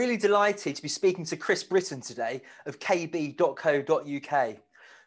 really delighted to be speaking to Chris Britton today of kb.co.uk.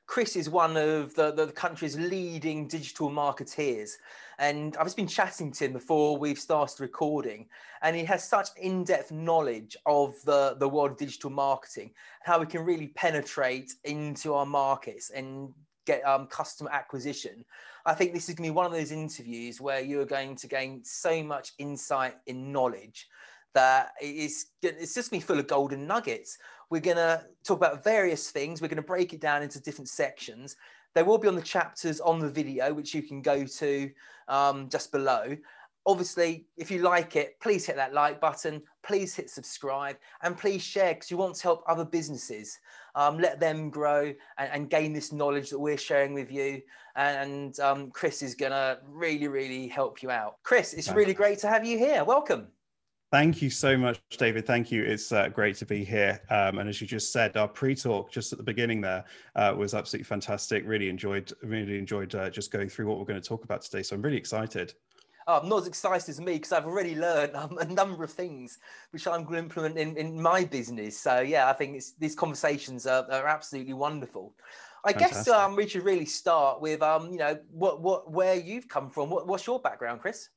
Chris is one of the, the country's leading digital marketeers. And I've just been chatting to him before we've started recording. And he has such in depth knowledge of the, the world of digital marketing, how we can really penetrate into our markets and get um, customer acquisition. I think this is going to be one of those interviews where you're going to gain so much insight in knowledge that it's, it's just going to be full of golden nuggets. We're going to talk about various things. We're going to break it down into different sections. They will be on the chapters on the video, which you can go to um, just below. Obviously, if you like it, please hit that like button, please hit subscribe, and please share because you want to help other businesses. Um, let them grow and, and, gain this knowledge that we're sharing with you. And um, Chris is going to really, really help you out. Chris, it's really great to have you here. Welcome. Thank you so much, David. Thank you. It's uh, great to be here. Um, and as you just said, our pre-talk just at the beginning there uh, was absolutely fantastic. Really enjoyed, really enjoyed uh, just going through what we're going to talk about today. So I'm really excited. Oh, I'm not as excited as me because I've already learned um, a number of things which I'm going to implement in, in my business. So yeah, I think these conversations are, are absolutely wonderful. I Fantastic. guess um, we should really start with um, you know what what where you've come from. What, what's your background, Chris?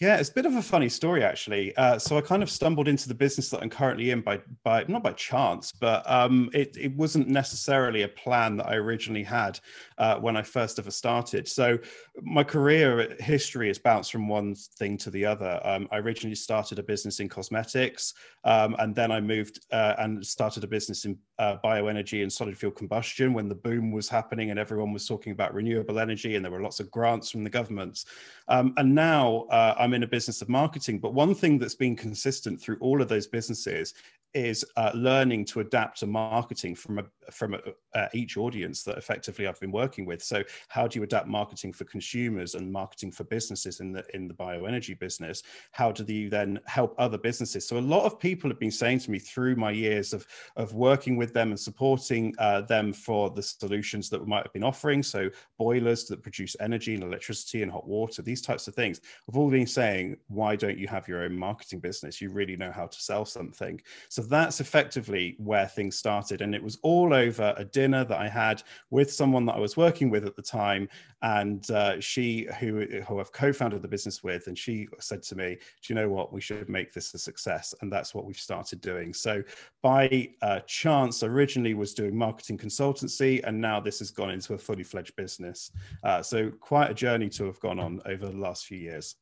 Yeah, it's a bit of a funny story actually. Uh, so I kind of stumbled into the business that I'm currently in by by not by chance, but um, it it wasn't necessarily a plan that I originally had uh, when I first ever started. So my career history has bounced from one thing to the other. Um, I originally started a business in cosmetics, um, and then I moved uh, and started a business in uh, bioenergy and solid fuel combustion when the boom was happening and everyone was talking about renewable energy and there were lots of grants from the governments. Um, and now uh, I'm in a business of marketing. But one thing that's been consistent through all of those businesses is uh, learning to adapt to marketing from a, from a, uh, each audience that effectively I've been working with. So how do you adapt marketing for consumers and marketing for businesses in the in the bioenergy business? How do you then help other businesses? So a lot of people have been saying to me through my years of of working with them and supporting uh, them for the solutions that we might have been offering. So boilers that produce energy and electricity and hot water, these types of things. I've all been saying, why don't you have your own marketing business? You really know how to sell something. So that's effectively where things started. And it was all over a dinner that I had with someone that I was working with at the time. And uh, she, who, who I've co founded the business with, and she said to me, Do you know what? We should make this a success. And that's what we've started doing. So by uh, chance, originally was doing marketing consultancy, and now this has gone into a fully fledged business. Uh, so quite a journey to have gone on over the last few years.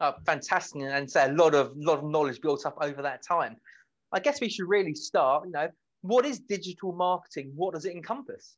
Oh, fantastic, and say a lot of lot of knowledge built up over that time. I guess we should really start, you know, what is digital marketing? What does it encompass?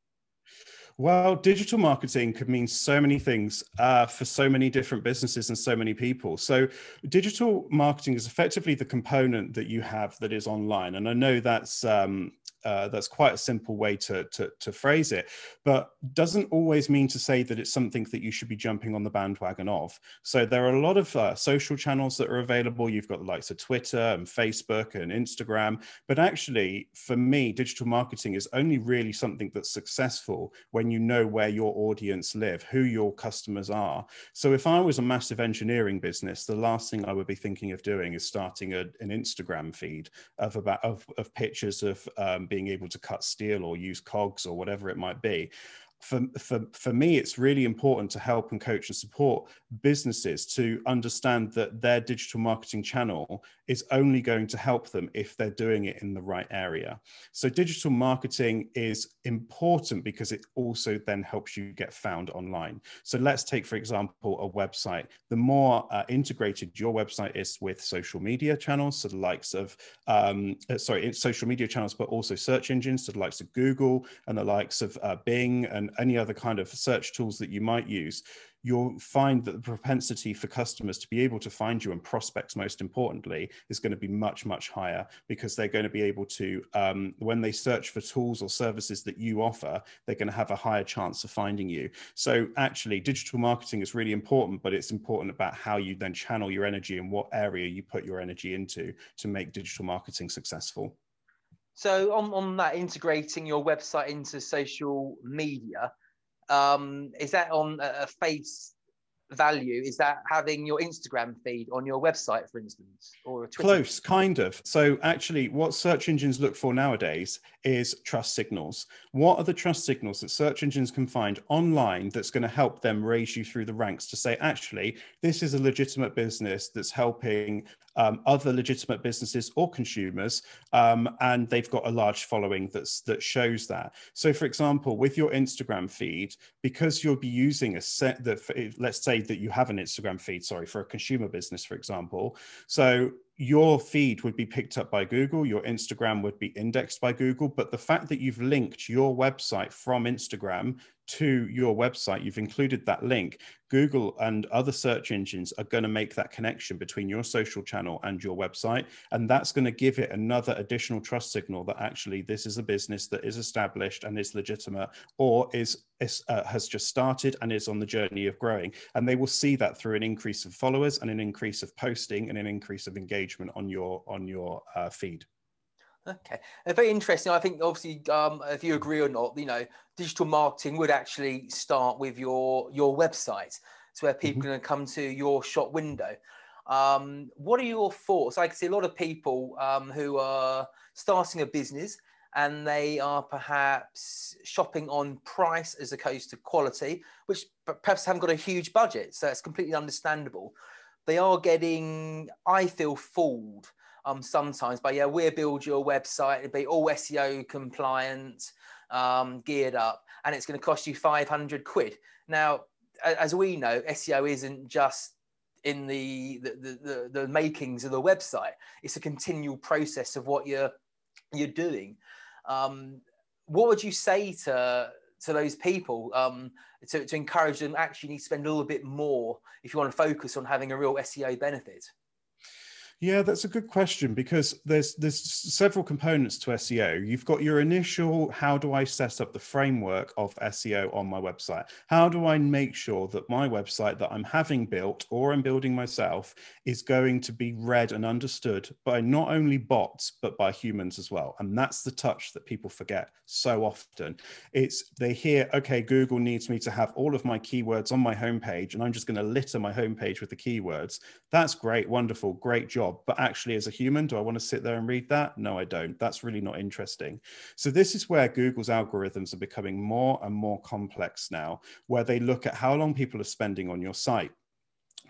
Well, digital marketing could mean so many things uh, for so many different businesses and so many people. So, digital marketing is effectively the component that you have that is online. And I know that's um, uh, that's quite a simple way to, to, to, phrase it, but doesn't always mean to say that it's something that you should be jumping on the bandwagon of. So there are a lot of uh, social channels that are available. You've got the likes of Twitter and Facebook and Instagram, but actually, for me, digital marketing is only really something that's successful when you know where your audience live, who your customers are. So if I was a massive engineering business, the last thing I would be thinking of doing is starting a, an Instagram feed of about of, of pictures of um, being able to cut steel or use cogs or whatever it might be for, for, for me, it's really important to help and coach and support businesses to understand that their digital marketing channel is only going to help them if they're doing it in the right area. So, digital marketing is important because it also then helps you get found online. So, let's take, for example, a website. The more uh, integrated your website is with social media channels, so the likes of, um, uh, sorry, social media channels, but also search engines, so the likes of Google and the likes of uh, Bing and any other kind of search tools that you might use, you'll find that the propensity for customers to be able to find you and prospects, most importantly, is going to be much, much higher because they're going to be able to, um, when they search for tools or services that you offer, they're going to have a higher chance of finding you. So, actually, digital marketing is really important, but it's important about how you then channel your energy and what area you put your energy into to make digital marketing successful. So on, on that integrating your website into social media, um, is that on a face value is that having your Instagram feed on your website, for instance, or a Close, kind of. So actually, what search engines look for nowadays is trust signals. What are the trust signals that search engines can find online that's going to help them raise you through the ranks to say, actually, this is a legitimate business that's helping um, other legitimate businesses or consumers, um, and they've got a large following that's that shows that. So, for example, with your Instagram feed, because you'll be using a set that, let's say that you have an Instagram feed, sorry, for a consumer business, for example. So your feed would be picked up by Google, your Instagram would be indexed by Google, but the fact that you've linked your website from Instagram to your website, you've included that link, Google and other search engines are going to make that connection between your social channel and your website. And that's going to give it another additional trust signal that actually this is a business that is established and is legitimate or is, is uh, has just started and is on the journey of growing. And they will see that through an increase of followers and an increase of posting and an increase of engagement on your on your uh, feed. Okay, uh, very interesting. I think obviously, um, if you agree or not, you know, digital marketing would actually start with your your website. It's where people mm-hmm. are going to come to your shop window. Um, what are your thoughts? I can see a lot of people um, who are starting a business and they are perhaps shopping on price as opposed to quality, which perhaps haven't got a huge budget. So it's completely understandable. They are getting, I feel, fooled um, sometimes. But yeah, we'll build your website. It'll be all SEO compliant, um, geared up, and it's going to cost you 500 quid. Now, as we know, SEO isn't just in the the, the, the makings of the website. It's a continual process of what you're you're doing. Um, what would you say to to those people um, to, to encourage them actually need to spend a little bit more if you want to focus on having a real SEO benefit? Yeah, that's a good question because there's there's several components to SEO. You've got your initial how do I set up the framework of SEO on my website? How do I make sure that my website that I'm having built or I'm building myself is going to be read and understood by not only bots but by humans as well? And that's the touch that people forget so often. It's they hear, okay, Google needs me to have all of my keywords on my homepage and I'm just going to litter my homepage with the keywords. That's great, wonderful, great job job. But actually, as a human, do I want to sit there and read that? No, I don't. That's really not interesting. So, this is where Google's algorithms are becoming more and more complex now, where they look at how long people are spending on your site.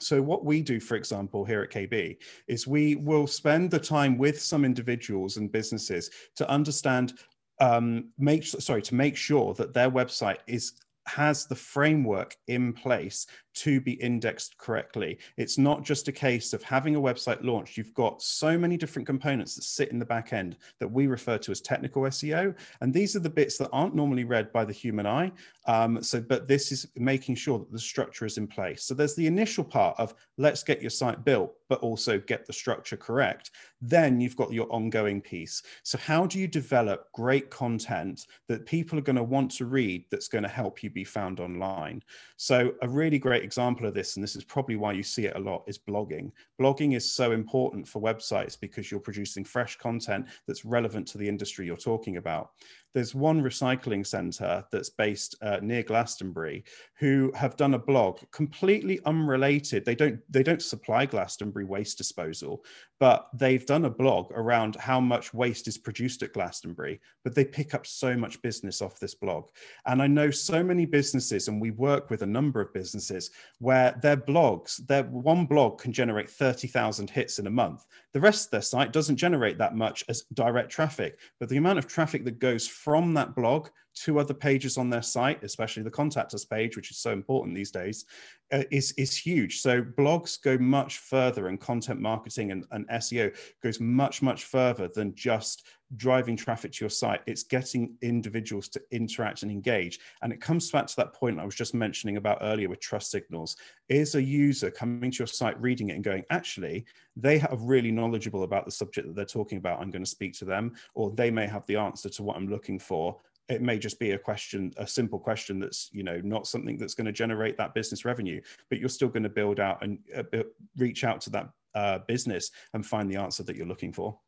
So, what we do, for example, here at KB, is we will spend the time with some individuals and businesses to understand um, make sorry to make sure that their website is has the framework in place to be indexed correctly. It's not just a case of having a website launched. You've got so many different components that sit in the back end that we refer to as technical SEO. And these are the bits that aren't normally read by the human eye. Um, so, but this is making sure that the structure is in place. So there's the initial part of let's get your site built, but also get the structure correct. Then you've got your ongoing piece. So how do you develop great content that people are going to want to read that's going to help you be found online? So a really great example of this, and this is probably why you see it a lot, is blogging. Blogging is so important for websites because you're producing fresh content that's relevant to the industry you're talking about there's one recycling centre that's based uh, near Glastonbury who have done a blog completely unrelated. They don't they don't supply Glastonbury waste disposal, but they've done a blog around how much waste is produced at Glastonbury. But they pick up so much business off this blog, and I know so many businesses, and we work with a number of businesses where their blogs, their one blog can generate thirty thousand hits in a month. The rest of their site doesn't generate that much as direct traffic, but the amount of traffic that goes from that blog to other pages on their site, especially the contact us page, which is so important these days, uh, is, is huge. So blogs go much further and content marketing and, and SEO goes much, much further than just driving traffic to your site. It's getting individuals to interact and engage. And it comes back to that point I was just mentioning about earlier with trust signals. Is a user coming to your site, reading it and going, actually, they are really knowledgeable about the subject that they're talking about. I'm going to speak to them, or they may have the answer to what I'm looking for it may just be a question a simple question that's you know not something that's going to generate that business revenue but you're still going to build out and uh, reach out to that uh, business and find the answer that you're looking for.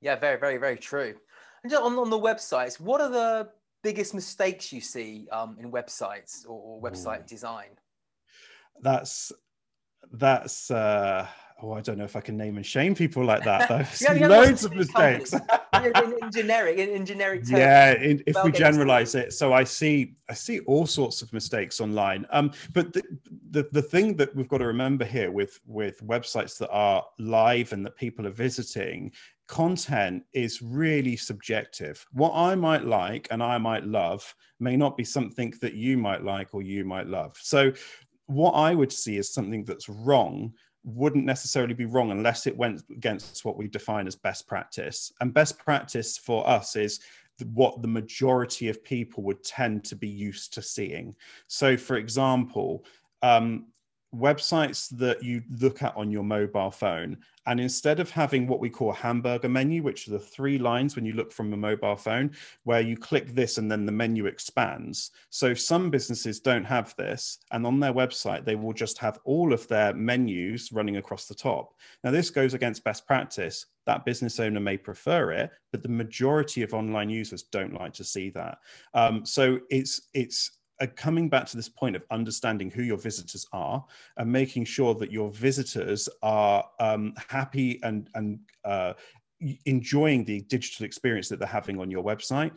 Yeah very very very true. And just on, on the websites what are the biggest mistakes you see um, in websites or, or website Ooh. design? That's that's uh oh i don't know if i can name and shame people like that though. Yeah, loads of mistakes. In, in, generic in, in generic terms, yeah in, if we generalize it. So i see i see all sorts of mistakes online. Um but the, the the thing that we've got to remember here with with websites that are live and that people are visiting content is really subjective. What I might like and I might love may not be something that you might like or you might love. So, what I would see as something that's wrong wouldn't necessarily be wrong unless it went against what we define as best practice. And best practice for us is what the majority of people would tend to be used to seeing. So, for example, um, websites that you look at on your mobile phone and instead of having what we call a hamburger menu which are the three lines when you look from a mobile phone where you click this and then the menu expands. So some businesses don't have this and on their website they will just have all of their menus running across the top. Now this goes against best practice. That business owner may prefer it but the majority of online users don't like to see that. Um, so it's it's coming back to this point of understanding who your visitors are and making sure that your visitors are um, happy and and uh, enjoying the digital experience that they're having on your website.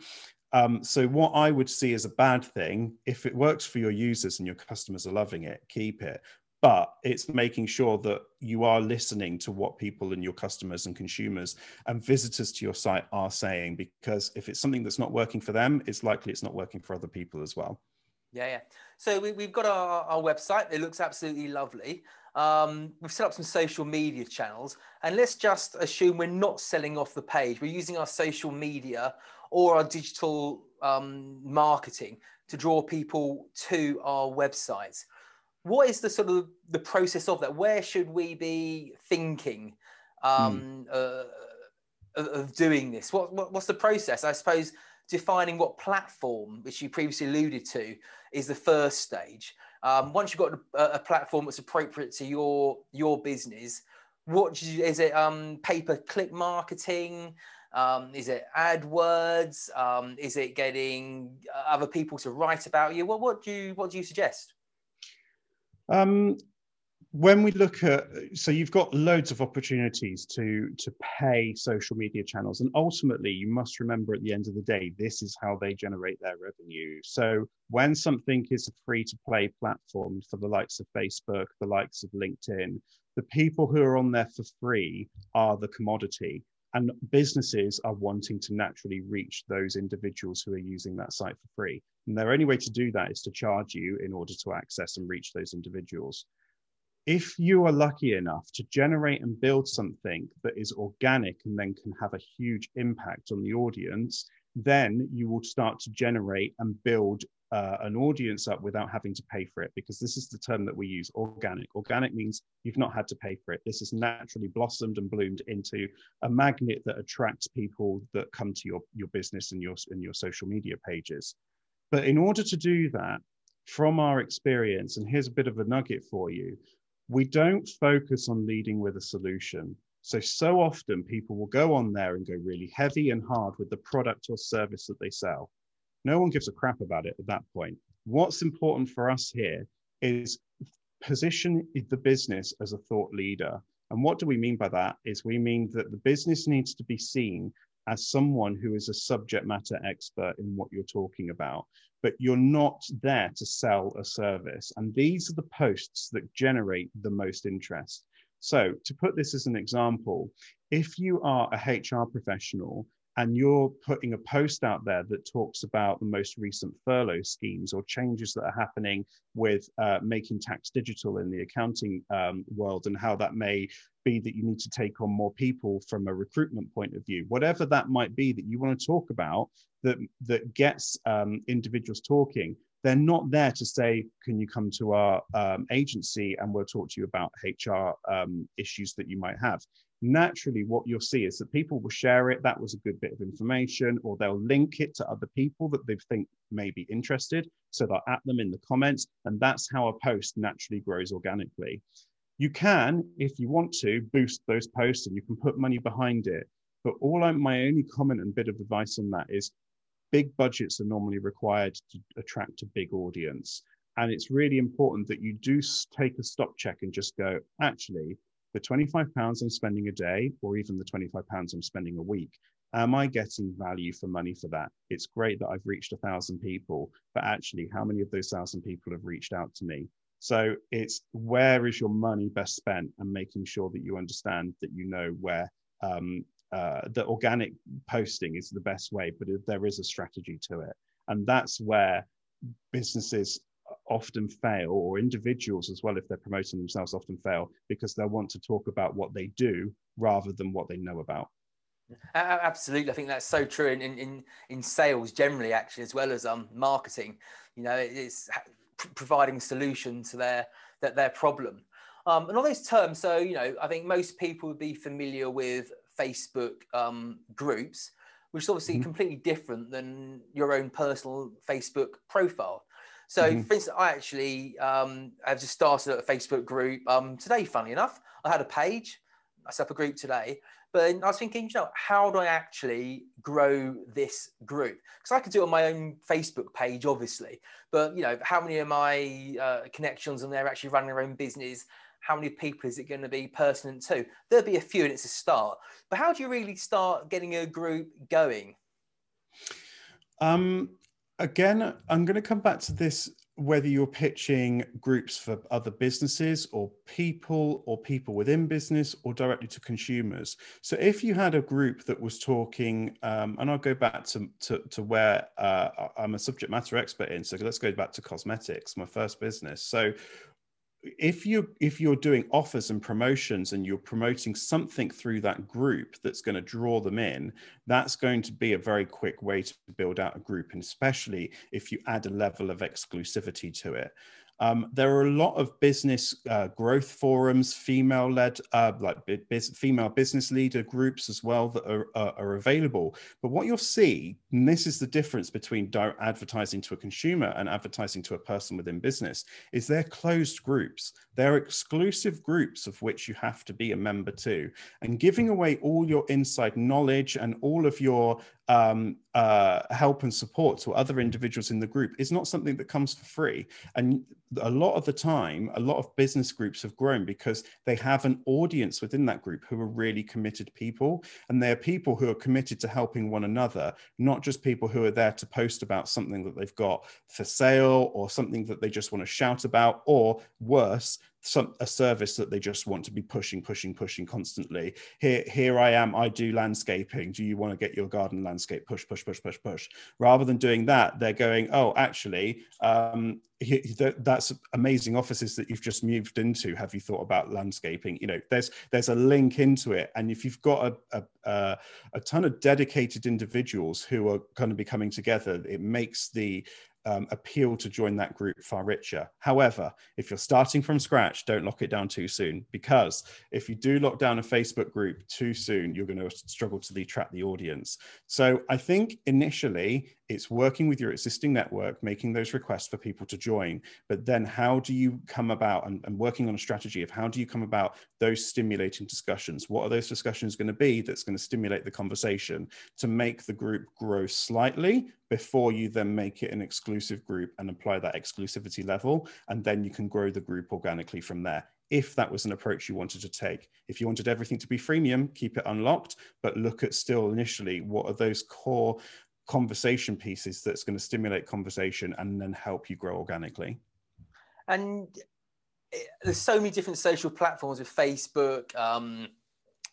Um, so what I would see as a bad thing, if it works for your users and your customers are loving it, keep it. But it's making sure that you are listening to what people and your customers and consumers and visitors to your site are saying, because if it's something that's not working for them, it's likely it's not working for other people as well. Yeah, yeah. So we, have got our, our website. It looks absolutely lovely. Um, we've set up some social media channels, and let's just assume we're not selling off the page. We're using our social media or our digital um, marketing to draw people to our websites. What is the sort of the process of that? Where should we be thinking um, hmm. uh, of doing this? What, what, what's the process? I suppose defining what platform, which you previously alluded to, is the first stage. Um, once you've got a, a, platform that's appropriate to your your business, what you, is it? Um, pay per click marketing? Um, is it AdWords? Um, is it getting other people to write about you? What what do you what do you suggest? Um, when we look at so you've got loads of opportunities to to pay social media channels. And ultimately you must remember at the end of the day this is how they generate their revenue. So when something is a free to play platform for the likes of facebook the likes of linkedin the people who are on there for free are the commodity. And businesses are wanting to naturally reach those individuals who are using that site for free. And their only way to do that is to charge you in order to access and reach those individuals if you are lucky enough to generate and build something that is organic and then can have a huge impact on the audience, then you will start to generate and build uh, an audience up without having to pay for it because this is the term that we use organic. Organic means you've not had to pay for it. This has naturally blossomed and bloomed into a magnet that attracts people that come to your your business and your and your social media pages. But in order to do that from our experience and here's a bit of a nugget for you we don't focus on leading with a solution. So, so often people will go on there and go really heavy and hard with the product or service that they sell. No one gives a crap about it at that point. What's important for us here is position the business as a thought leader. And what do we mean by that? Is we mean that the business needs to be seen as someone who is a subject matter expert in what you're talking about, but you're not there to sell a service. And these are the posts that generate the most interest. So, to put this as an example, if you are a HR professional and you're putting a post out there that talks about the most recent furlough schemes or changes that are happening with uh, making tax digital in the accounting um, world and how that may be that you need to take on more people from a recruitment point of view. Whatever that might be that you want to talk about that that gets um, individuals talking they're not there to say can you come to our um, agency and we'll talk to you about hr um, issues that you might have naturally what you'll see is that people will share it. That was a good bit of information or they'll link it to other people that they think may be interested. So they'll at them in the comments and that's how a post naturally grows organically. You can if you want to boost those posts and you can put money behind it. But all I'm, my only comment and bit of advice on that is big budgets are normally required to attract a big audience. And it's really important that you do take a stop check and just go, actually, the 25 pounds I'm spending a day, or even the 25 pounds I'm spending a week, am I getting value for money for that? It's great that I've reached a thousand people, but actually, how many of those thousand people have reached out to me? So it's where is your money best spent and making sure that you understand that you know where um, uh, the organic posting is the best way, but there is a strategy to it. And that's where businesses often fail, or individuals as well, if they're promoting themselves, often fail because they'll want to talk about what they do rather than what they know about. Absolutely, I think that's so true in, in in sales generally, actually, as well as um marketing. You know, it's providing solution to their that their problem. Um, and all those terms, so you know, I think most people would be familiar with Facebook um, groups, which is obviously mm-hmm. completely different than your own personal Facebook profile. So, mm-hmm. for instance, I actually um, have just started a Facebook group um, today. Funny enough, I had a page. I set up a group today, but I was thinking, you know, how do I actually grow this group? Because I could do it on my own Facebook page, obviously, but you know, how many of my uh, connections on there actually running their own business? how many people is it going to be pertinent to? There'll be a few and it's a start. But how do you really start getting a group going? Um, again, I'm going to come back to this whether you're pitching groups for other businesses or people or people within business or directly to consumers. So if you had a group that was talking, um, and I'll go back to, to, to where uh, I'm a subject matter expert in. So let's go back to cosmetics, my first business. So if you if you're doing offers and promotions and you're promoting something through that group that's going to draw them in that's going to be a very quick way to build out a group and especially if you add a level of exclusivity to it um, there are a lot of business uh, growth forums, female-led, uh, like female business leader groups as well that are, uh, are available. But what you'll see, and this is the difference between advertising to a consumer and advertising to a person within business, is they're closed groups. They're exclusive groups of which you have to be a member to. And giving away all your inside knowledge and all of your um, uh, help and support to other individuals in the group is not something that comes for free. And a lot of the time, a lot of business groups have grown because they have an audience within that group who are really committed people. And they're people who are committed to helping one another, not just people who are there to post about something that they've got for sale or something that they just want to shout about, or worse, some a service that they just want to be pushing pushing pushing constantly. Here here i am i do landscaping. Do you want to get your garden landscape? Push push push push push. Rather than doing that they're going oh actually um, that's amazing offices that you've just moved into. Have you thought about landscaping? You know there's there's a link into it. And if you've got a, a, a ton of dedicated individuals who are going to be coming together it makes the um, appeal to join that group far richer. However, if you're starting from scratch, don't lock it down too soon because if you do lock down a Facebook group too soon, you're going to struggle to attract the audience. So I think initially it's working with your existing network, making those requests for people to join. But then how do you come about and, and working on a strategy of how do you come about those stimulating discussions? What are those discussions going to be that's going to stimulate the conversation to make the group grow slightly before you then make it an exclusive group and apply that exclusivity level? And then you can grow the group organically from there if that was an approach you wanted to take. If you wanted everything to be freemium, keep it unlocked, but look at still initially what are those core conversation pieces that's going to stimulate conversation and then help you grow organically. And eh, there's so many different social platforms with Facebook, um,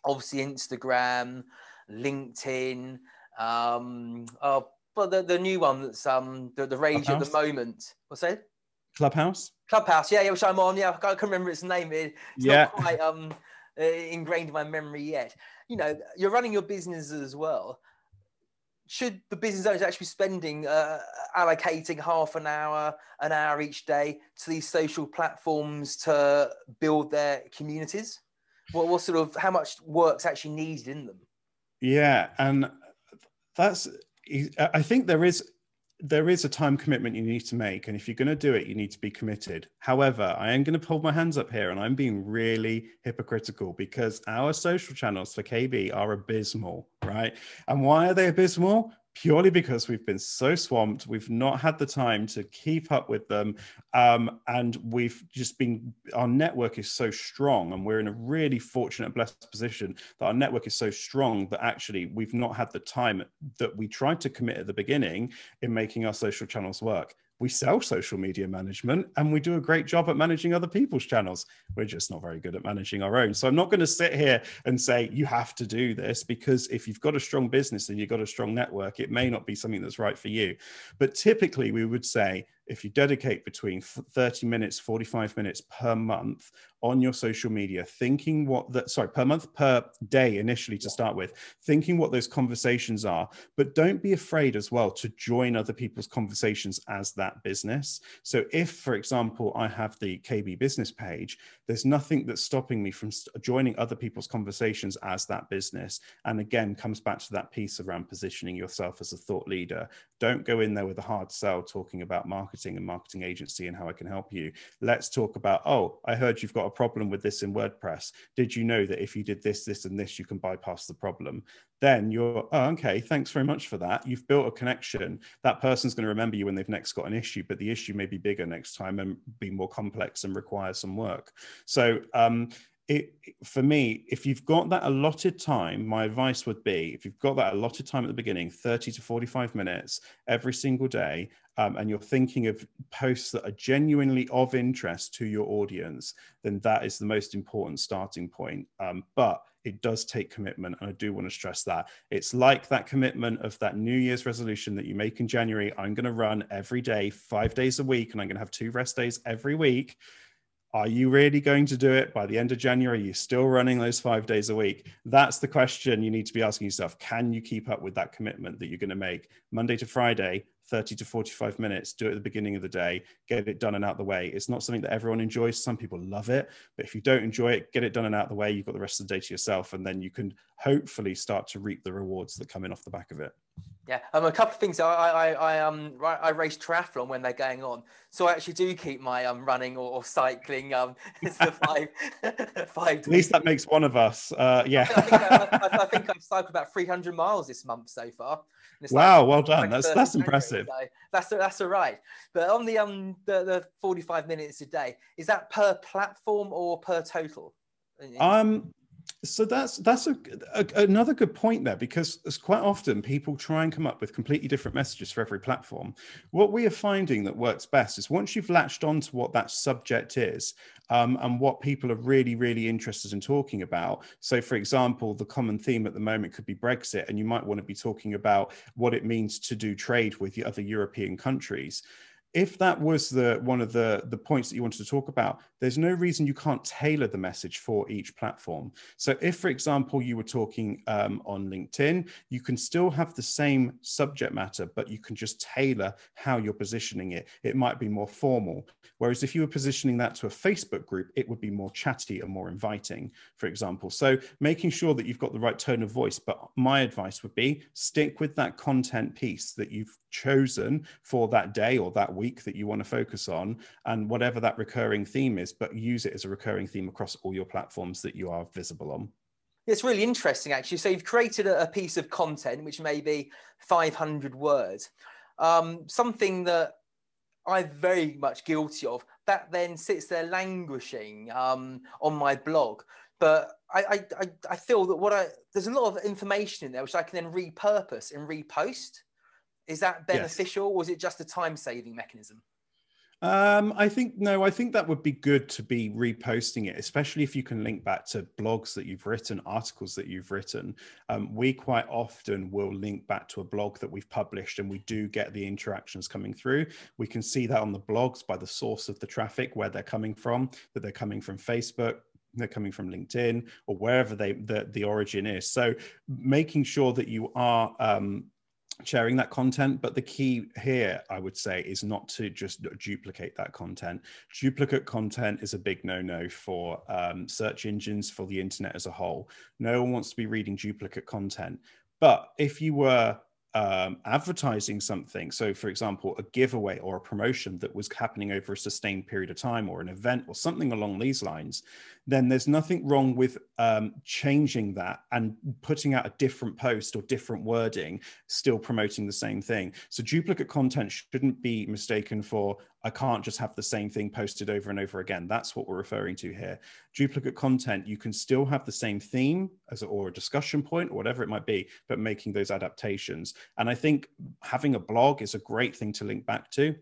obviously Instagram, LinkedIn. Um, oh, but the, the new one that's um, the, the rage Clubhouse? at the moment. What's that? Clubhouse. Clubhouse, yeah, yeah, which I'm on. Yeah, I can't remember its name. It's yeah. not quite um, uh, ingrained in my memory yet. You know, you're running your business as well should the business owners actually be spending uh, allocating half an hour an hour each day to these social platforms to build their communities what, what sort of how much work's actually needed in them yeah and that's i think there is there is a time commitment you need to make and if you're going to do it you need to be committed. However i am going to hold my hands up here and i'm being really hypocritical because our social channels for kb are abysmal right? And why are they abysmal purely because we've been so swamped. We've not had the time to keep up with them. Um, and we've just been, our network is so strong, and we're in a really fortunate, blessed position that our network is so strong that actually we've not had the time that we tried to commit at the beginning in making our social channels work we sell social media management and we do a great job at managing other people's channels. We're just not very good at managing our own. So I'm not going to sit here and say you have to do this because if you've got a strong business and you've got a strong network, it may not be something that's right for you. But typically, we would say if you dedicate between 30 minutes 45 minutes per month on your social media thinking what that sorry per month per day initially to start with thinking what those conversations are but don't be afraid as well to join other people's conversations as that business. So if for example i have the kb business page there's nothing that's stopping me from joining other people's conversations as that business. And again comes back to that piece around positioning yourself as a thought leader don't go in there with a hard sell talking about marketing and marketing agency and how I can help you. Let's talk about, oh, I heard you've got a problem with this in WordPress. Did you know that if you did this, this, and this, you can bypass the problem? Then you're, oh, okay, thanks very much for that. You've built a connection. That person's going to remember you when they've next got an issue, but the issue may be bigger next time and be more complex and require some work. So, um, it, for me, if you've got that allotted time, my advice would be if you've got that allotted time at the beginning, 30 to 45 minutes every single day, um, and you're thinking of posts that are genuinely of interest to your audience, then that is the most important starting point. Um, but it does take commitment. And I do want to stress that. It's like that commitment of that New Year's resolution that you make in January. I'm going to run every day, five days a week, and I'm going to have two rest days every week are you really going to do it by the end of January? Are you still running those five days a week? That's the question you need to be asking yourself. Can you keep up with that commitment that you're going to make Monday to Friday, 30 to 45 minutes, do it at the beginning of the day, get it done and out the way. It's not something that everyone enjoys. Some people love it, but if you don't enjoy it, get it done and out the way. You've got the rest of the day to yourself, and then you can hopefully start to reap the rewards that come in off the back of it. Yeah, um, a couple of things. I, I, I, um, I race triathlon when they're going on, so I actually do keep my um running or, or cycling. Um, it's the five, five. At least that makes one of us. Uh, yeah. I think, I, I, I think I've cycled about 300 miles this month so far. Wow, like well done. That's that's impressive. So that's that's all right. But on the um the, the 45 minutes a day, is that per platform or per total? Um so that's that's a, a, another good point there because it's quite often people try and come up with completely different messages for every platform. What we are finding that works best is once you've latched onto what that subject is um, and what people are really really interested in talking about. So, for example, the common theme at the moment could be Brexit, and you might want to be talking about what it means to do trade with the other European countries if that was the one of the the points that you wanted to talk about there's no reason you can't tailor the message for each platform. So if for example you were talking um, on linkedin you can still have the same subject matter but you can just tailor how you're positioning it. It might be more formal. Whereas if you were positioning that to a facebook group it would be more chatty and more inviting for example. So making sure that you've got the right tone of voice. But my advice would be stick with that content piece that you've chosen for that day or that week that you want to focus on and whatever that recurring theme is but use it as a recurring theme across all your platforms that you are visible on. It's really interesting actually. So you've created a, piece of content which may be 500 words. Um, something that i'm very much guilty of that then sits there languishing um, on my blog. But I, I, I feel that what I there's a lot of information in there which I can then repurpose and repost. Is that beneficial, yes. or is it just a time saving mechanism? Um, I think no, I think that would be good to be reposting it, especially if you can link back to blogs that you've written, articles that you've written. Um, we quite often will link back to a blog that we've published, and we do get the interactions coming through. We can see that on the blogs by the source of the traffic, where they're coming from, that they're coming from Facebook, they're coming from LinkedIn or wherever they the, the origin is. So making sure that you are um, sharing that content but the key here i would say is not to just duplicate that content. Duplicate content is a big no-no for um, search engines for the internet as a whole. No one wants to be reading duplicate content. But if you were um, advertising something, so for example, a giveaway or a promotion that was happening over a sustained period of time, or an event or something along these lines, then there's nothing wrong with um, changing that and putting out a different post or different wording, still promoting the same thing. So duplicate content shouldn't be mistaken for I can't just have the same thing posted over and over again. That's what we're referring to here. Duplicate content, you can still have the same theme as or a discussion point or whatever it might be, but making those adaptations. And I think having a blog is a great thing to link back to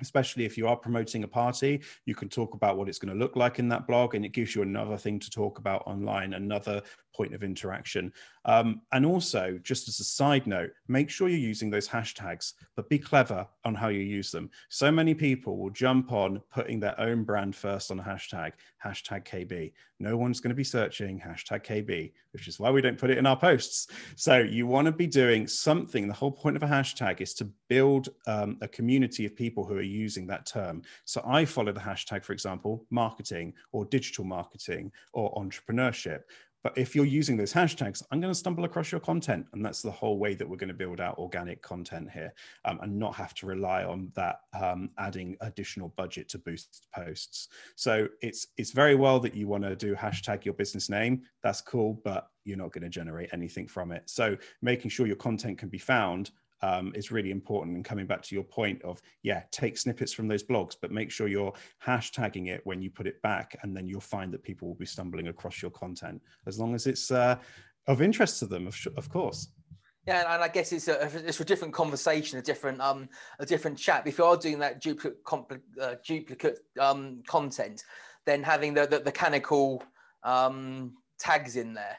especially if you are promoting a party. You can talk about what it's going to look like in that blog and it gives you another thing to talk about online another point of interaction um, and also just as a side note make sure you're using those hashtags but be clever on how you use them so many people will jump on putting their own brand first on a hashtag hashtag kb no one's going to be searching hashtag kb which is why we don't put it in our posts so you want to be doing something the whole point of a hashtag is to build um, a community of people who are using that term. So I follow the hashtag, for example, marketing or digital marketing or entrepreneurship. But if you're using those hashtags, I'm going to stumble across your content. And that's the whole way that we're going to build out organic content here um, and not have to rely on that um, adding additional budget to boost posts. So it's, it's very well that you want to do hashtag your business name. That's cool, but you're not going to generate anything from it. So making sure your content can be found um, is really important. And coming back to your point of, yeah, take snippets from those blogs, but make sure you're hashtagging it when you put it back. And then you'll find that people will be stumbling across your content as long as it's uh, of interest to them, of, of course. Yeah, and I guess it's a it's a different conversation, a different um a different chat. If you are doing that duplicate uh, duplicate um content, then having the the, the canonical um tags in there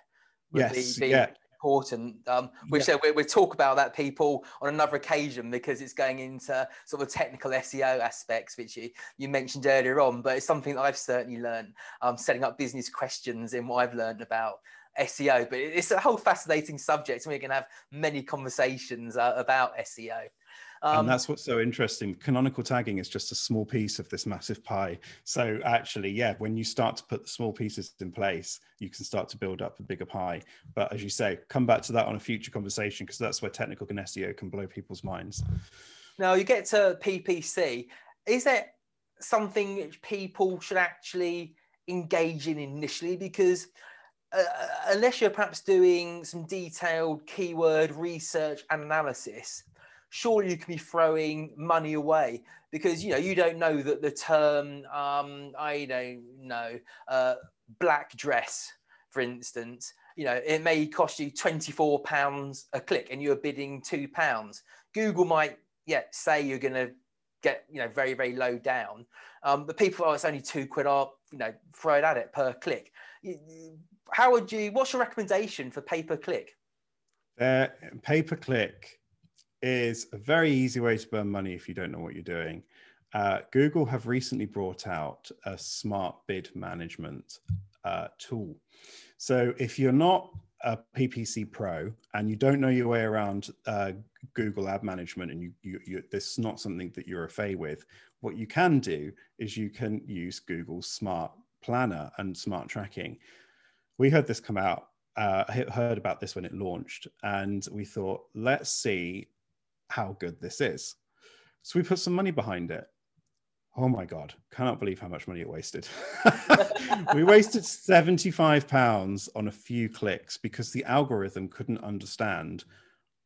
would yes, be, be yeah important. Um, which yeah. we, we'll talk about that people on another occasion because it's going into sort of technical SEO aspects, which you, you mentioned earlier on. But it's something that I've certainly learned um, setting up business questions in what I've learned about SEO. But it's a whole fascinating subject, and we're going to have many conversations uh, about SEO. Um, and that's what's so interesting. Canonical tagging is just a small piece of this massive pie. So actually, yeah, when you start to put the small pieces in place, you can start to build up a bigger pie. But as you say, come back to that on a future conversation because that's where technical and SEO can blow people's minds. Now you get to PPC. Is there something which people should actually engage in initially? Because uh, unless you're perhaps doing some detailed keyword research and analysis, surely you can be throwing money away because you know you don't know that the term um, I don't know uh, black dress, for instance, you know it may cost you twenty four pounds a click and you're bidding two pounds. Google might yeah say you're going to get you know very very low down, um, but people oh it's only two quid. I'll you know throw it at it per click. How would you? What's your recommendation for pay per click? Uh, pay per click is a very easy way to burn money if you don't know what you're doing. Uh, Google have recently brought out a smart bid management uh, tool. So if you're not a PPC pro and you don't know your way around uh, Google ad management and you, you, you, this is not something that you're a fay with, what you can do is you can use Google's smart planner and smart tracking. We heard this come out uh, heard about this when it launched, and we thought, let's see how good this is. So we put some money behind it. Oh my God, cannot believe how much money it wasted. we wasted 75 pounds on a few clicks because the algorithm couldn't understand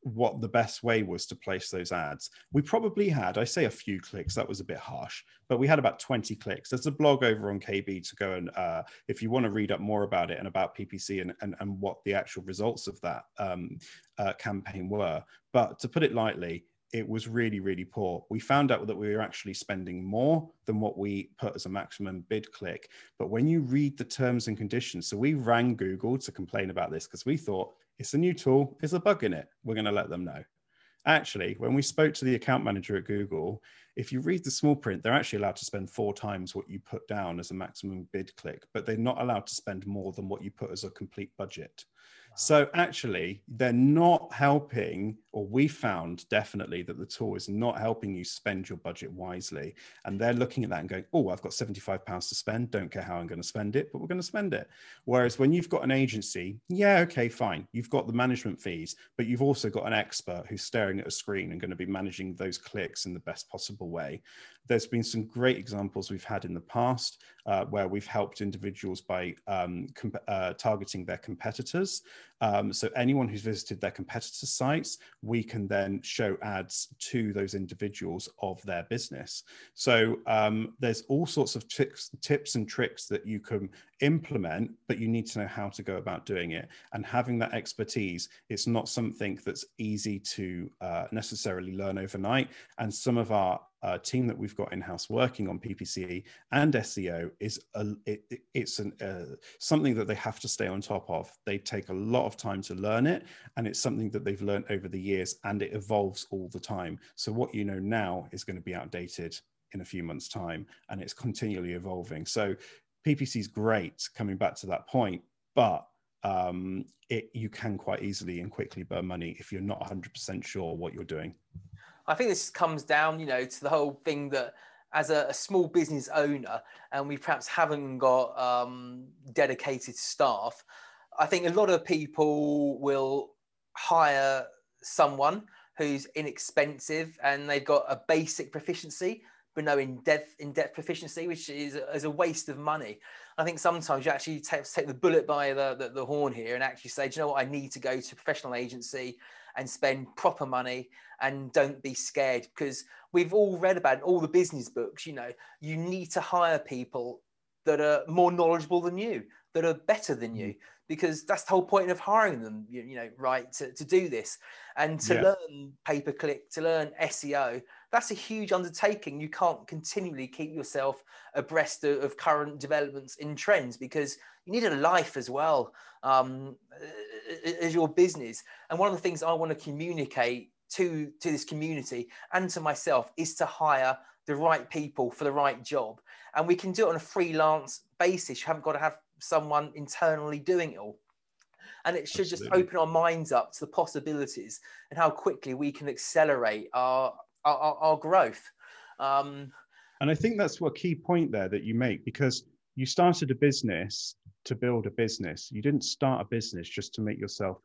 what the best way was to place those ads. We probably had, I say a few clicks, that was a bit harsh, but we had about 20 clicks. There's a blog over on KB to go and, uh, if you want to read up more about it and about PPC and, and, and what the actual results of that um, uh, campaign were. But to put it lightly, it was really, really poor. We found out that we were actually spending more than what we put as a maximum bid click. But when you read the terms and conditions, so we rang Google to complain about this because we thought it's a new tool, there's a bug in it. We're going to let them know. Actually, when we spoke to the account manager at Google, if you read the small print, they're actually allowed to spend four times what you put down as a maximum bid click, but they're not allowed to spend more than what you put as a complete budget. So actually, they're not helping or we found definitely that the tool is not helping you spend your budget wisely. And they're looking at that and going, oh, I've got 75 pounds to spend. Don't care how I'm going to spend it, but we're going to spend it. Whereas when you've got an agency, yeah, okay, fine. You've got the management fees, but you've also got an expert who's staring at a screen and going to be managing those clicks in the best possible way. There's been some great examples we've had in the past uh, where we've helped individuals by um, uh, targeting their competitors. Um, so anyone who's visited their competitor sites, we can then show ads to those individuals of their business. So um, there's all sorts of tips, tips and tricks that you can implement, but you need to know how to go about doing it. And having that expertise, it's not something that's easy to uh, necessarily learn overnight. And some of our uh, team that we've got in house working on PPC and SEO is a, it, it's an, uh, something that they have to stay on top of. They take a lot of time to learn it, and it's something that they've learned over the years, and it evolves all the time. So what you know now is going to be outdated in a few months' time, and it's continually evolving. So PPC is great. Coming back to that point, but um, it you can quite easily and quickly burn money if you're not 100% sure what you're doing. I think this comes down, you know, to the whole thing that as a, a small business owner, and we perhaps haven't got um, dedicated staff, I think a lot of people will hire someone who's inexpensive and they've got a basic proficiency but no in-depth in-depth proficiency which is, is a waste of money. I think sometimes you actually take, take the bullet by the, the, the horn here and actually say do you know what? I need to go to professional agency and spend proper money and don't be scared because we've all read about all the business books you know you need to hire people that are more knowledgeable than you that are better than you mm. because that's the whole point of hiring them you, you know right to, to do this and to yeah. learn pay per click to learn seo that's a huge undertaking you can't continually keep yourself abreast of, of current developments in trends because you need a life as well um, as your business and one of the things i want to communicate to to this community and to myself is to hire the right people for the right job and we can do it on a freelance basis you haven't got to have someone internally doing it all. And it should Absolutely. just open our minds up to the possibilities and how quickly we can accelerate our, our, our growth. Um, and I think that's a key point there that you make because you started a business to build a business. You didn't start a business just to make yourself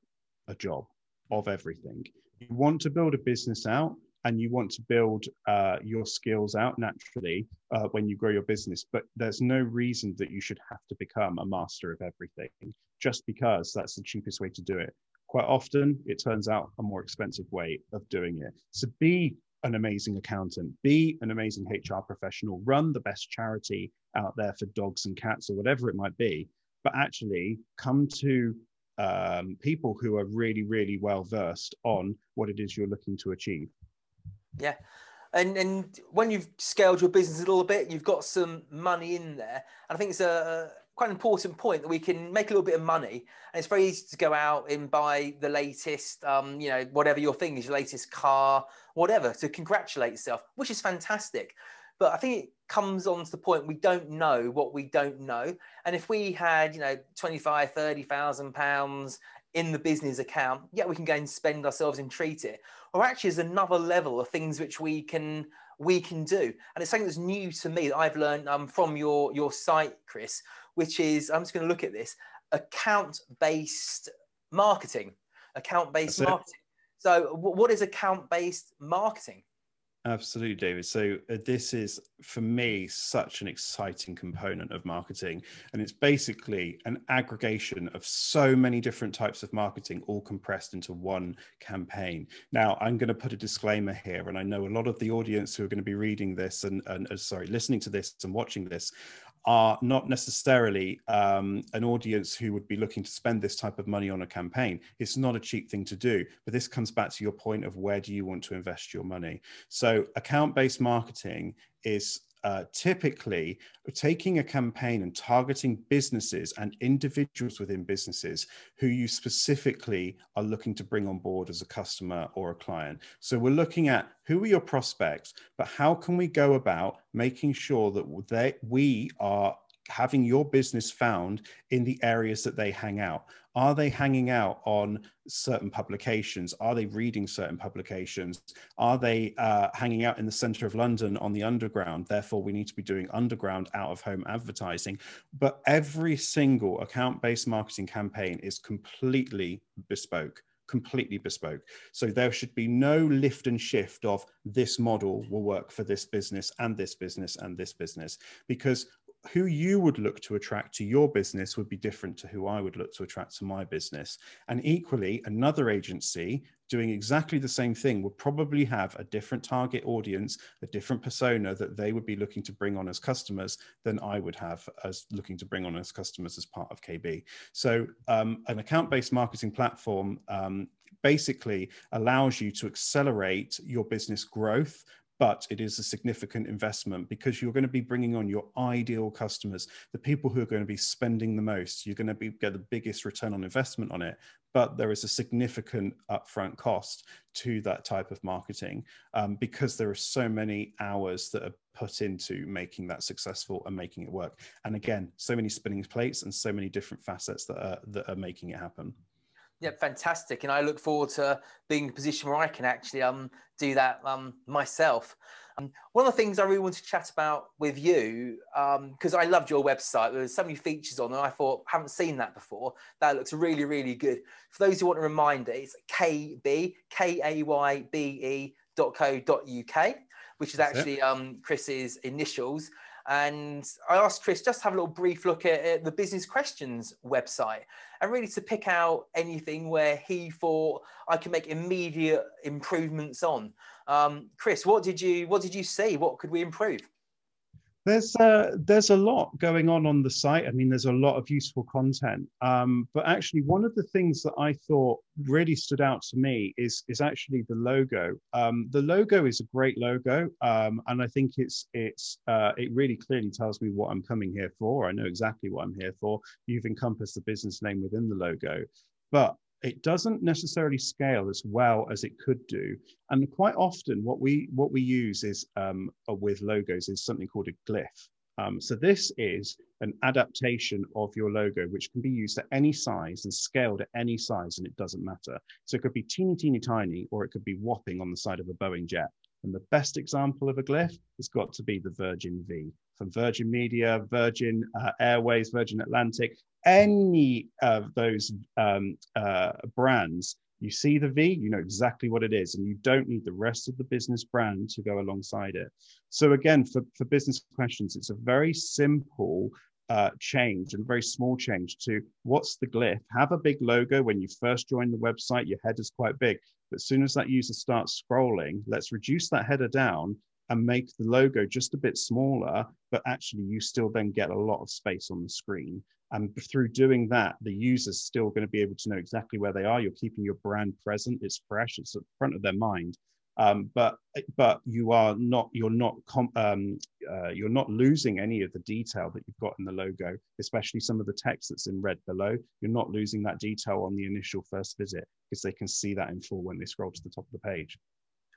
a job of everything. You want to build a business out and you want to build uh, your skills out naturally uh, when you grow your business. But there's no reason that you should have to become a master of everything just because that's the cheapest way to do it. Quite often, it turns out a more expensive way of doing it. So be an amazing accountant, be an amazing HR professional, run the best charity out there for dogs and cats or whatever it might be. But actually, come to um, people who are really, really well versed on what it is you're looking to achieve. Yeah. And, and when you've scaled your business a little bit, you've got some money in there. And I think it's a, quite an important point that we can make a little bit of money. And it's very easy to go out and buy the latest, um, you know, whatever your thing is, your latest car, whatever, to congratulate yourself, which is fantastic. But I think it comes on to the point we don't know what we don't know. And if we had, you know, 25, 30,000 pounds in the business account, yeah, we can go and spend ourselves and treat it. Or actually, there's another level of things which we can we can do, and it's something that's new to me that I've learned um, from your your site, Chris, which is I'm just going to look at this account based marketing. Account based marketing. So, what is account based marketing? Absolutely, David. So uh, this is, for me, such an exciting component of marketing. And it's basically an aggregation of so many different types of marketing, all compressed into one campaign. Now, I'm going to put a disclaimer here. And I know a lot of the audience who are going to be reading this and, and uh, sorry, listening to this and watching this are not necessarily um, an audience who would be looking to spend this type of money on a campaign. It's not a cheap thing to do, but this comes back to your point of where do you want to invest your money. So account based marketing is uh, typically taking a campaign and targeting businesses and individuals within businesses who you specifically are looking to bring on board as a customer or a client. So we're looking at who are your prospects, but how can we go about making sure that they, we are having your business found in the areas that they hang out. Are they hanging out on certain publications? Are they reading certain publications? Are they uh, hanging out in the center of London on the underground? Therefore, we need to be doing underground out of home advertising. But every single account based marketing campaign is completely bespoke completely bespoke. So there should be no lift and shift of this model will work for this business and this business and this business because who you would look to attract to your business would be different to who I would look to attract to my business. And equally, another agency doing exactly the same thing would probably have a different target audience, a different persona that they would be looking to bring on as customers than I would have as looking to bring on as customers as part of KB. So, um, an account based marketing platform um, basically allows you to accelerate your business growth but it is a significant investment because you're going to be bringing on your ideal customers, the people who are going to be spending the most. You're going to be, get the biggest return on investment on it, but there is a significant upfront cost to that type of marketing um, because there are so many hours that are put into making that successful and making it work. And again, so many spinning plates and so many different facets that are, that are making it happen. Yeah, fantastic. And I look forward to being in a position where I can actually um, do that um, myself. Um, one of the things I really want to chat about with you, because um, I loved your website, there's so many features on, and I thought, haven't seen that before. That looks really, really good. For those who want a reminder, it's KB, K A Y B E dot co dot UK, which is actually um, Chris's initials. And I asked Chris just have a little brief look at, at, the business questions website and really to pick out anything where he thought I could make immediate improvements on. Um, Chris, what did you what did you see? What could we improve? There's uh, there's a lot going on on the site. I mean, there's a lot of useful content. Um, but actually, one of the things that I thought really stood out to me is is actually the logo. Um, the logo is a great logo, um, and I think it's it's uh, it really clearly tells me what I'm coming here for. I know exactly what I'm here for. You've encompassed the business name within the logo, but it doesn't necessarily scale as well as it could do. And quite often, what we what we use is um, with logos is something called a glyph. Um, so this is an adaptation of your logo, which can be used at any size and scaled at any size, and it doesn't matter. So it could be teeny, teeny, tiny, or it could be whopping on the side of a Boeing jet. And the best example of a glyph has got to be the Virgin V from Virgin Media, Virgin uh, Airways, Virgin Atlantic, any of those um, uh, brands, you see the V, you know exactly what it is, and you don't need the rest of the business brand to go alongside it. So again, for, for business questions, it's a very simple uh, change and very small change to what's the glyph. Have a big logo when you first join the website, your header's quite big. But as soon as that user starts scrolling, let's reduce that header down and make the logo just a bit smaller, but actually you still then get a lot of space on the screen. And through doing that, the user's still going to be able to know exactly where they are. You're keeping your brand present. It's fresh. It's at the front of their mind. Um, but but you are not you're not um, uh, you're not losing any of the detail that you've got in the logo, especially some of the text that's in red below. You're not losing that detail on the initial first visit because they can see that in full when they scroll to the top of the page.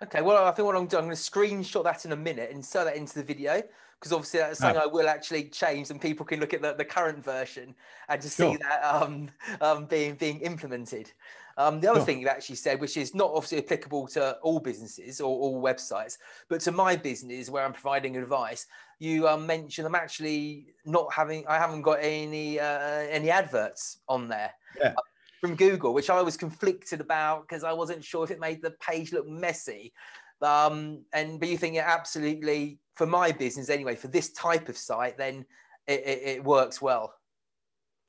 Okay, well, I think what I'm doing, I'm going to screenshot that in a minute and insert that into the video because obviously that's something I will actually change and people can look at the, the current version and to sure. see that um, um, being being implemented. Um, the other sure. thing you actually said, which is not obviously applicable to all businesses or all websites, but to my business where I'm providing advice, you um, mentioned I'm actually not having, I haven't got any uh, any adverts on there. Yeah from Google, which I was conflicted about because I wasn't sure if it made the page look messy. Um, and but you think it absolutely for my business anyway, for this type of site, then it, it, it works well.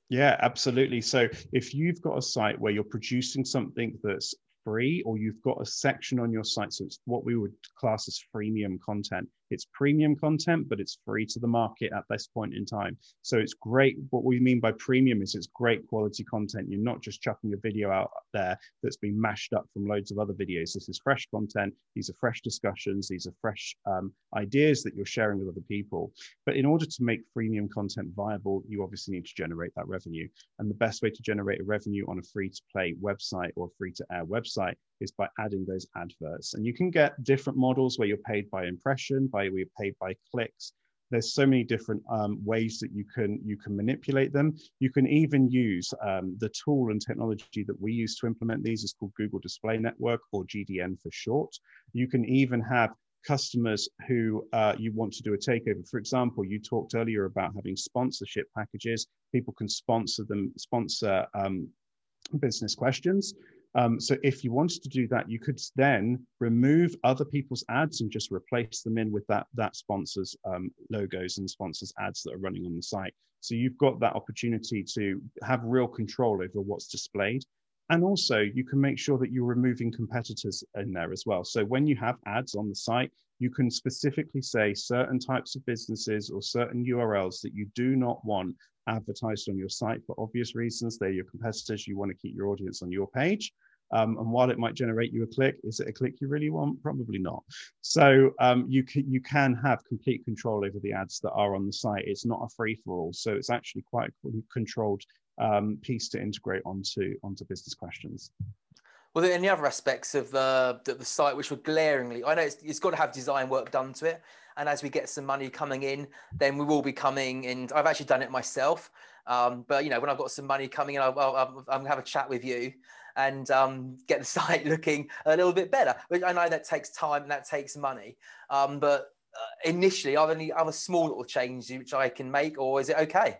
Yeah, absolutely. So if you've got a site where you're producing something that's free or you've got a section on your site, so it's what we would class as freemium content, it's premium content, but it's free to the market at this point in time. So it's great. What we mean by premium is it's great quality content. You're not just chucking a video out there that's been mashed up from loads of other videos. This is fresh content. These are fresh discussions. These are fresh um, ideas that you're sharing with other people. But in order to make freemium content viable, you obviously need to generate that revenue. And the best way to generate a revenue on a free to play website or free to air website is by adding those adverts. And you can get different models where you're paid by impression, by we're paid by clicks. there's so many different um, ways that you can you can manipulate them you can even use um, the tool and technology that we use to implement these is called google display network or gdn for short you can even have customers who uh, you want to do a takeover. For example, you talked earlier about having sponsorship packages. People can sponsor them, sponsor um, business questions. Um, so if you wanted to do that, you could then remove other people's ads and just replace them in with that that sponsors um, logos and sponsors ads that are running on the site. So you've got that opportunity to have real control over what's displayed. And also, you can make sure that you're removing competitors in there as well. So when you have ads on the site, you can specifically say certain types of businesses or certain URLs that you do not want advertised on your site for obvious reasons. They're your competitors. You want to keep your audience on your page. Um, and while it might generate you a click, is it a click you really want? Probably not. So um, you can you can have complete control over the ads that are on the site. It's not a free for all, so it's actually quite a controlled um, piece to integrate onto onto business questions. Well, there any other aspects of the, the, the site which were glaringly? I know it's, it's got to have design work done to it, and as we get some money coming in, then we will be coming. And I've actually done it myself. Um, but you know, when I've got some money coming in, I'll, I'll, I'm gonna have a chat with you and um, get the site looking a little bit better. Which I know that takes time and that takes money. Um, but uh, initially, are there any other small little changes which I can make, or is it okay?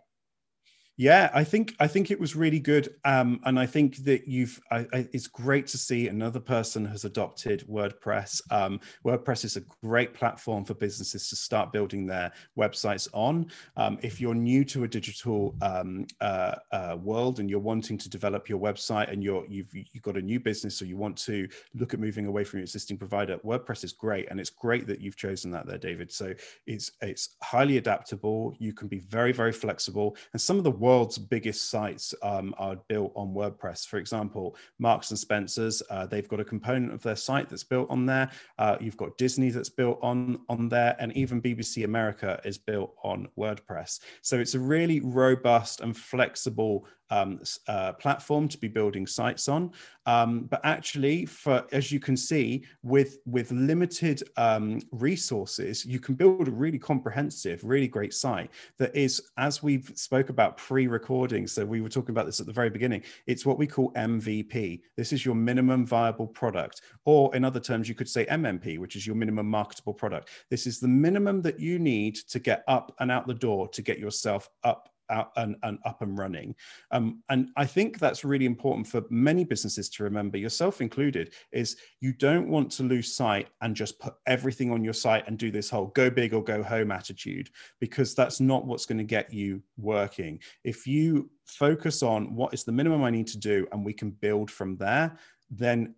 Yeah, I think I think it was really good, um, and I think that you've. I, I, it's great to see another person has adopted WordPress. Um, WordPress is a great platform for businesses to start building their websites on. Um, if you're new to a digital um, uh, uh, world and you're wanting to develop your website, and you're you've you've got a new business or you want to look at moving away from your existing provider, WordPress is great, and it's great that you've chosen that there, David. So it's it's highly adaptable. You can be very very flexible, and some of the world's biggest sites um, are built on WordPress. For example, Marks and Spencers, uh, they've got a component of their site that's built on there. Uh, you've got Disney that's built on on there, and even BBC America is built on WordPress. So it's a really robust and flexible um, uh, platform to be building sites on. Um, but actually, for as you can see, with with limited um, resources, you can build a really comprehensive, really great site that is, as we've spoke about pre-recording. So we were talking about this at the very beginning. It's what we call MVP. This is your minimum viable product, or in other terms, you could say MMP, which is your minimum marketable product. This is the minimum that you need to get up and out the door to get yourself up out and, and up and running. Um, and I think that's really important for many businesses to remember, yourself included, is you don't want to lose sight and just put everything on your site and do this whole go big or go home attitude, because that's not what's going to get you working. If you focus on what is the minimum I need to do and we can build from there, then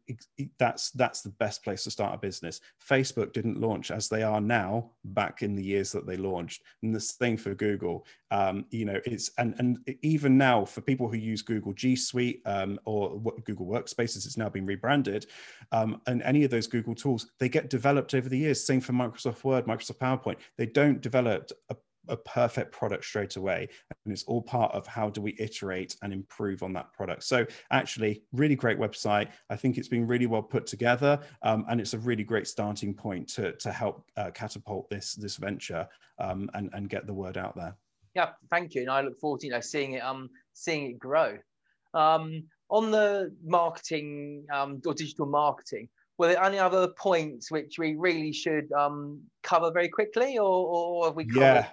that's that's the best place to start a business. Facebook didn't launch as they are now back in the years that they launched, and the same for Google. Um, you know, it's and and even now for people who use Google G Suite um, or Google Workspaces, it's now been rebranded, um, and any of those Google tools they get developed over the years. Same for Microsoft Word, Microsoft PowerPoint. They don't develop a a perfect product straight away and it's all part of how do we iterate and improve on that product. So actually really great website. I think it's been really well put together um, and it's a really great starting point to, to help uh, catapult this this venture um, and, and get the word out there. Yeah thank you and i look forward to you know seeing it um seeing it grow. Um on the marketing um, or digital marketing were there any other points which we really should um, cover very quickly or, or have we covered yeah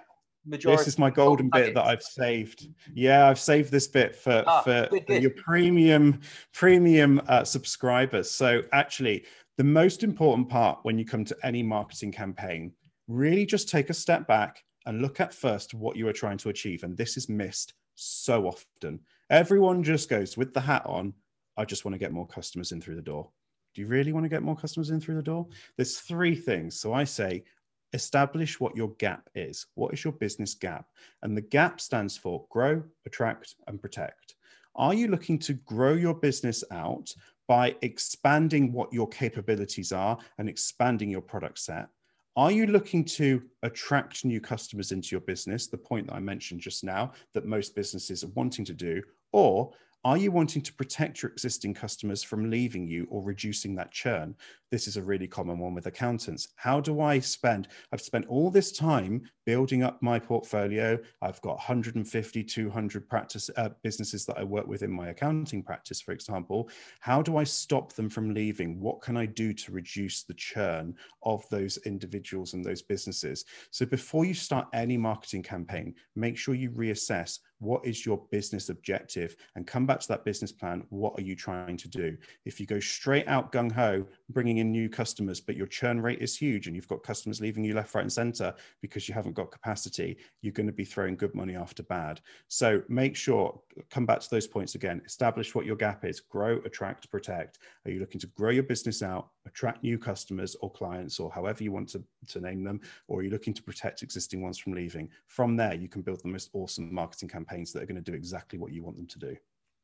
majority. This is my golden bit that I've saved. Yeah, I've saved this bit for ah, for, good, good. your premium premium uh, subscribers. So actually, the most important part when you come to any marketing campaign, really just take a step back and look at first what you are trying to achieve. And this is missed so often. Everyone just goes with the hat on. I just want to get more customers in through the door. Do you really want to get more customers in through the door? There's three things. So I say establish what your gap is. What is your business gap? And the gap stands for grow, attract, and protect. Are you looking to grow your business out by expanding what your capabilities are and expanding your product set? Are you looking to attract new customers into your business? The point that I mentioned just now that most businesses are wanting to do. Or are you wanting to protect your existing customers from leaving you or reducing that churn? This is a really common one with accountants. How do I spend? I've spent all this time building up my portfolio. I've got 150, 200 practice uh, businesses that I work with in my accounting practice, for example. How do I stop them from leaving? What can I do to reduce the churn of those individuals and those businesses? So before you start any marketing campaign, make sure you reassess what is your business objective and come back to that business plan. What are you trying to do? If you go straight out gung ho, bringing in new customers, but your churn rate is huge and you've got customers leaving you left, right, and center because you haven't got capacity, you're going to be throwing good money after bad. So make sure, come back to those points again, establish what your gap is, grow, attract, protect. Are you looking to grow your business out, attract new customers or clients, or however you want to, to name them, or are you looking to protect existing ones from leaving? From there, you can build the most awesome marketing campaigns that are going to do exactly what you want them to do.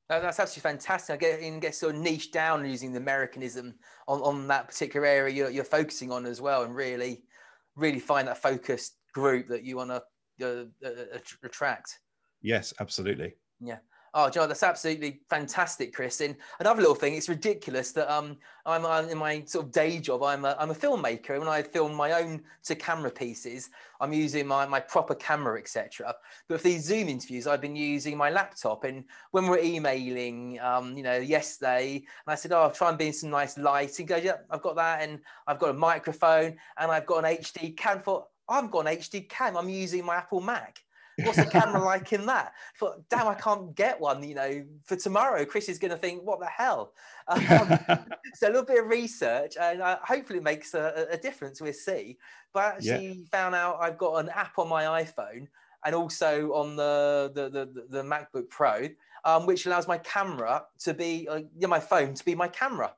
That's absolutely fantastic. I get and get sort of niche down using the Americanism on, on that particular area you're, you're focusing on as well, and really, really find that focused group that you want to uh, uh, attract. Yes, absolutely. Yeah. Oh, John, that's absolutely fantastic, Chris. And another little thing, it's ridiculous that um, I'm, I'm in my sort of day job. I'm a, I'm a filmmaker, and when I film my own to camera pieces, I'm using my, my proper camera, etc. But for these Zoom interviews, I've been using my laptop. And when we're emailing, um, you know, yesterday, and I said, "Oh, I'll try and be in some nice light." He goes, "Yeah, I've got that, and I've got a microphone, and I've got an HD cam." For I've got an HD cam. I'm using my Apple Mac. What's the camera like in that? I thought, damn, I can't get one. You know, for tomorrow, Chris is going to think, what the hell? Um, so a little bit of research, and uh, hopefully it makes a, a, difference. We'll see. But I actually yeah. found out I've got an app on my iPhone and also on the the the, the MacBook Pro, um, which allows my camera to be, uh, yeah, my phone to be my camera.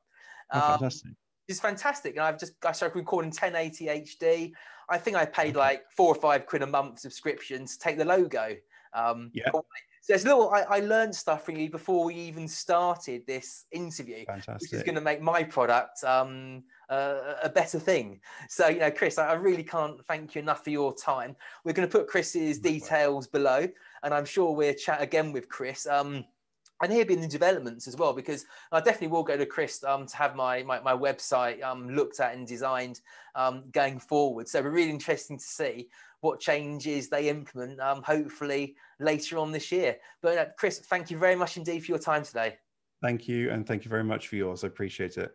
Oh, um, fantastic. It's fantastic, and I've just I started recording 1080 HD. I think I paid like four or five quid a month subscription to take the logo. Um, yeah. So there's little. I, I, learned stuff from you before we even started this interview, Fantastic. which is going to make my product um, uh, a better thing. So you know, Chris, I, I, really can't thank you enough for your time. We're going to put Chris's details below, and I'm sure we'll chat again with Chris. Um, and here being the developments as well, because I definitely will go to Chris um, to have my, my, my website um, looked at and designed um, going forward. So it'll be really interesting to see what changes they implement, um, hopefully later on this year. But uh, Chris, thank you very much indeed for your time today. Thank you. And thank you very much for yours. I appreciate it.